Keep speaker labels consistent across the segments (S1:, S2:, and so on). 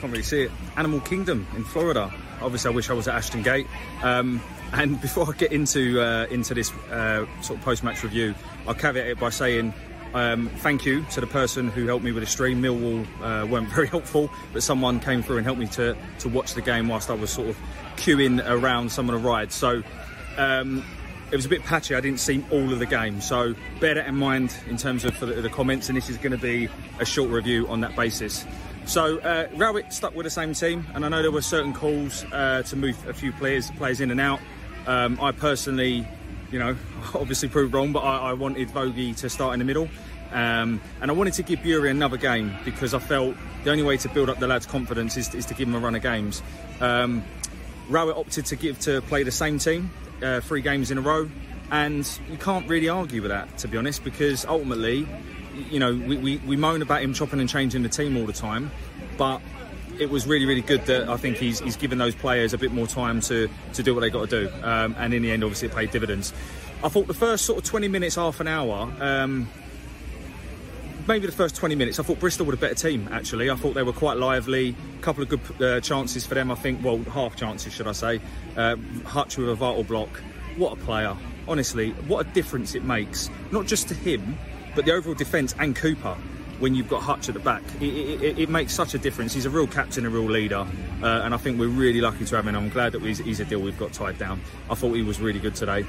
S1: can't really see it. Animal Kingdom in Florida. Obviously, I wish I was at Ashton Gate. Um, and before I get into uh, into this uh, sort of post match review, I'll caveat it by saying um, thank you to the person who helped me with the stream. Millwall uh, weren't very helpful, but someone came through and helped me to to watch the game whilst I was sort of queuing around some of the rides. So. Um, it was a bit patchy. I didn't see all of the game, so bear that in mind in terms of the, the comments. And this is going to be a short review on that basis. So uh, Rowett stuck with the same team, and I know there were certain calls uh, to move a few players players in and out. Um, I personally, you know, obviously proved wrong, but I, I wanted Vogie to start in the middle. Um, and I wanted to give Burey another game because I felt the only way to build up the lads' confidence is, is to give them a run of games. Um, Rowett opted to give to play the same team, uh, three games in a row, and you can't really argue with that, to be honest, because ultimately you know, we, we, we moan about him chopping and changing the team all the time, but it was really, really good that I think he's, he's given those players a bit more time to, to do what they got to do. Um, and in the end, obviously, it paid dividends. I thought the first sort of 20 minutes, half an hour, um, maybe the first 20 minutes, I thought Bristol were a better team, actually. I thought they were quite lively. A couple of good uh, chances for them, I think. Well, half chances, should I say. Uh, Hutch with a vital block. What a player. Honestly, what a difference it makes. Not just to him, but the overall defence and Cooper, when you've got Hutch at the back, it, it, it, makes such a difference. He's a real captain, a real leader, uh, and I think we're really lucky to have him. I'm glad that he's, he's a deal we've got tied down. I thought he was really good today.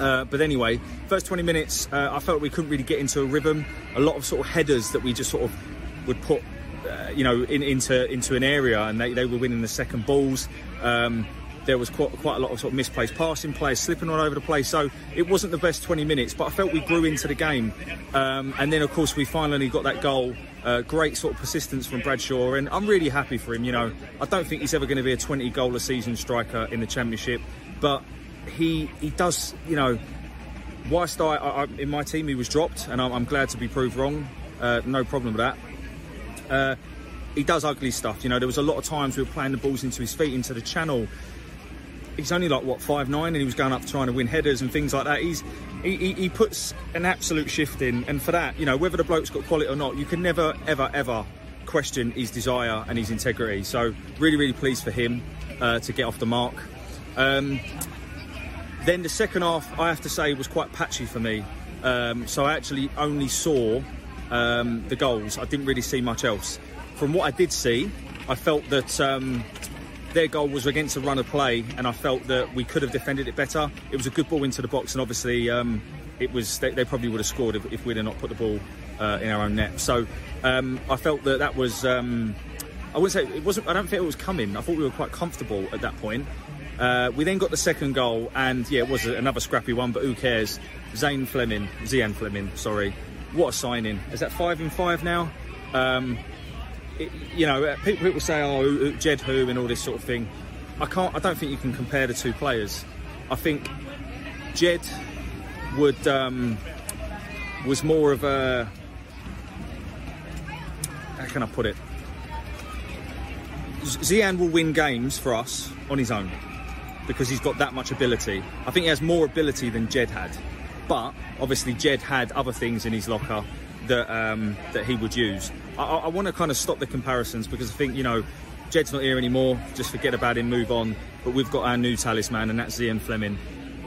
S1: Uh, but anyway, first 20 minutes, uh, I felt we couldn't really get into a rhythm. A lot of sort of headers that we just sort of would put, uh, you know, in, into into an area, and they, they were winning the second balls. Um, there was quite, quite a lot of sort of misplaced passing, players slipping all over the place. So it wasn't the best 20 minutes, but I felt we grew into the game. Um, and then, of course, we finally got that goal. Uh, great sort of persistence from Bradshaw, and I'm really happy for him. You know, I don't think he's ever going to be a 20 goal a season striker in the Championship, but he he does. You know, whilst I, I in my team he was dropped, and I'm, I'm glad to be proved wrong. Uh, no problem with that. Uh, he does ugly stuff. You know, there was a lot of times we were playing the balls into his feet, into the channel, he's only like what five nine, and he was going up trying to win headers and things like that. He's he, he, he, puts an absolute shift in, and for that, you know, whether the bloke's got quality or not, you can never ever ever question his desire and his integrity. So really, really pleased for him uh, to get off the mark. Um, then the second half, I have to say, was quite patchy for me. Um, so I actually only saw um, the goals. I didn't really see much else. From what I did see, I felt that um, their goal was against a run of play, and I felt that we could have defended it better. It was a good ball into the box, and obviously um, it was they, they, probably would have scored if, if, we'd have not put the ball uh, in our own net. So um, I felt that that was. Um, I wouldn't say it wasn't. I don't think it was coming. I thought we were quite comfortable at that point. Uh, we then got the second goal, and yeah, it was another scrappy one, but who cares? Zane Flemming, Zian Flemming, sorry. What a signing! Is that five in five now? Um, it, you know, people, people say, "Oh, Jed who" and all this sort of thing. I can't. I don't think you can compare the two players. I think Jed would um, was more of a how can I put it? Zian will win games for us on his own because he's got that much ability. I think he has more ability than Jed had, but obviously Jed had other things in his locker that um, that he would use. I, I want to kind of stop the comparisons because I think you know Jed's not here anymore. Just forget about him, move on. But we've got our new talisman, and that's Zian Flemming.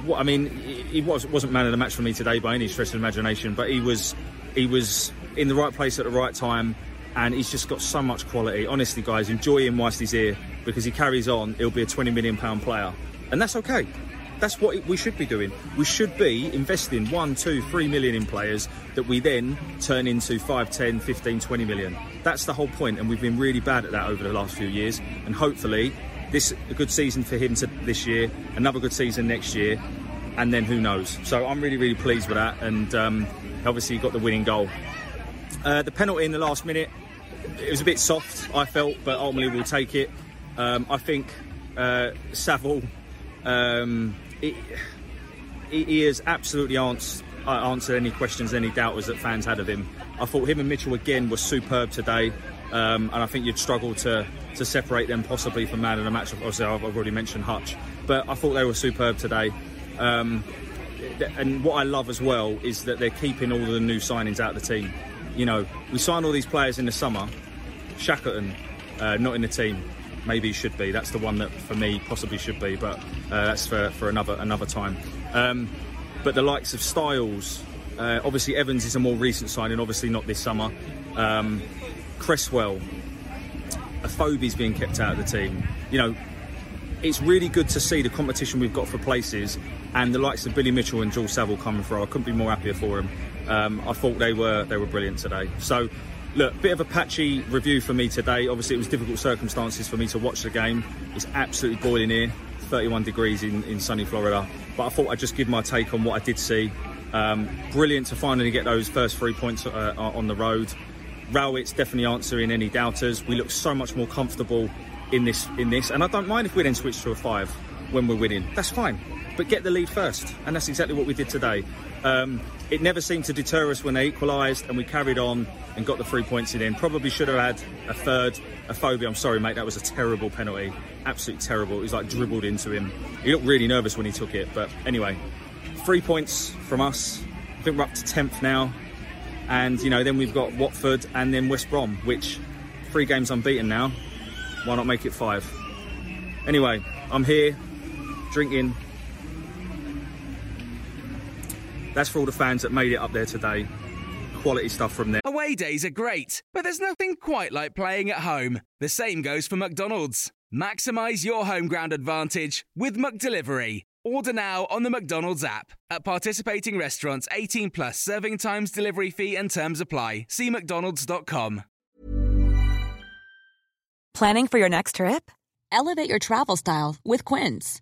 S1: What I mean, he was wasn't man of the match for me today by any stretch of imagination, but he was he was in the right place at the right time, and he's just got so much quality. Honestly, guys, enjoy him whilst he's here because he carries on. He'll be a 20 million pound player, and that's okay. That's what we should be doing. We should be investing one, two, three million in players that we then turn into 5, 10, 15, 20 million. That's the whole point, and we've been really bad at that over the last few years. And hopefully, this a good season for him to this year, another good season next year, and then who knows. So I'm really, really pleased with that, and um, obviously got the winning goal. Uh, the penalty in the last minute, it was a bit soft, I felt, but ultimately we'll take it. Um, I think uh, Saville. Um, he, he has absolutely answered, uh, answered any questions, any doubters that fans had of him. I thought him and Mitchell again were superb today, um, and I think you'd struggle to to separate them possibly from man of the match. Obviously, I've already mentioned Hutch, but I thought they were superb today. Um, and what I love as well is that they're keeping all the new signings out of the team. You know, we signed all these players in the summer. Shackleton, uh, not in the team maybe should be. That's the one that for me possibly should be, but uh, that's for, for another another time. Um, but the likes of Styles, uh, obviously Evans is a more recent signing, obviously not this summer. Um, Cresswell, Afobe's being kept out of the team. You know, it's really good to see the competition we've got for places and the likes of Billy Mitchell and Jules Saville coming through. I couldn't be more happier for them. Um, I thought they were they were brilliant today. So Look, bit of a patchy review for me today. Obviously, it was difficult circumstances for me to watch the game. It's absolutely boiling here, 31 degrees in, in sunny Florida. But I thought I'd just give my take on what I did see. Um, brilliant to finally get those first three points uh, on the road. Rowett's definitely answering any doubters. We look so much more comfortable in this, in this, and I don't mind if we then switch to a five when we're winning. That's fine, but get the lead first, and that's exactly what we did today. Um, it never seemed to deter us when they equalised, and we carried on and got the three points in. Probably should have had a third. Afobe, I'm sorry, mate, that was a terrible penalty. Absolutely terrible. It was like dribbled into him. He looked really nervous when he took it, but anyway, three points from us. I think we're up to 10th now. And, you know, then we've got Watford and then West Brom, which three games unbeaten now. Why not make it five? Anyway, I'm here drinking that's for all the fans that made it up there today. Quality stuff from there.
S2: Away days are great, but there's nothing quite like playing at home. The same goes for McDonald's. Maximize your home ground advantage with McDelivery. Order now on the McDonald's app. At participating restaurants, 18 plus serving times, delivery fee, and terms apply. See McDonald's.com.
S3: Planning for your next trip? Elevate your travel style with Quince.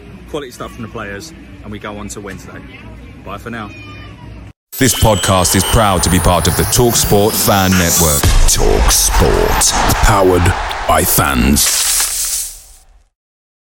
S1: Quality stuff from the players, and we go on to Wednesday. Bye for now.
S4: This podcast is proud to be part of the TalkSport Fan Network.
S5: Talk Sport. Powered by fans.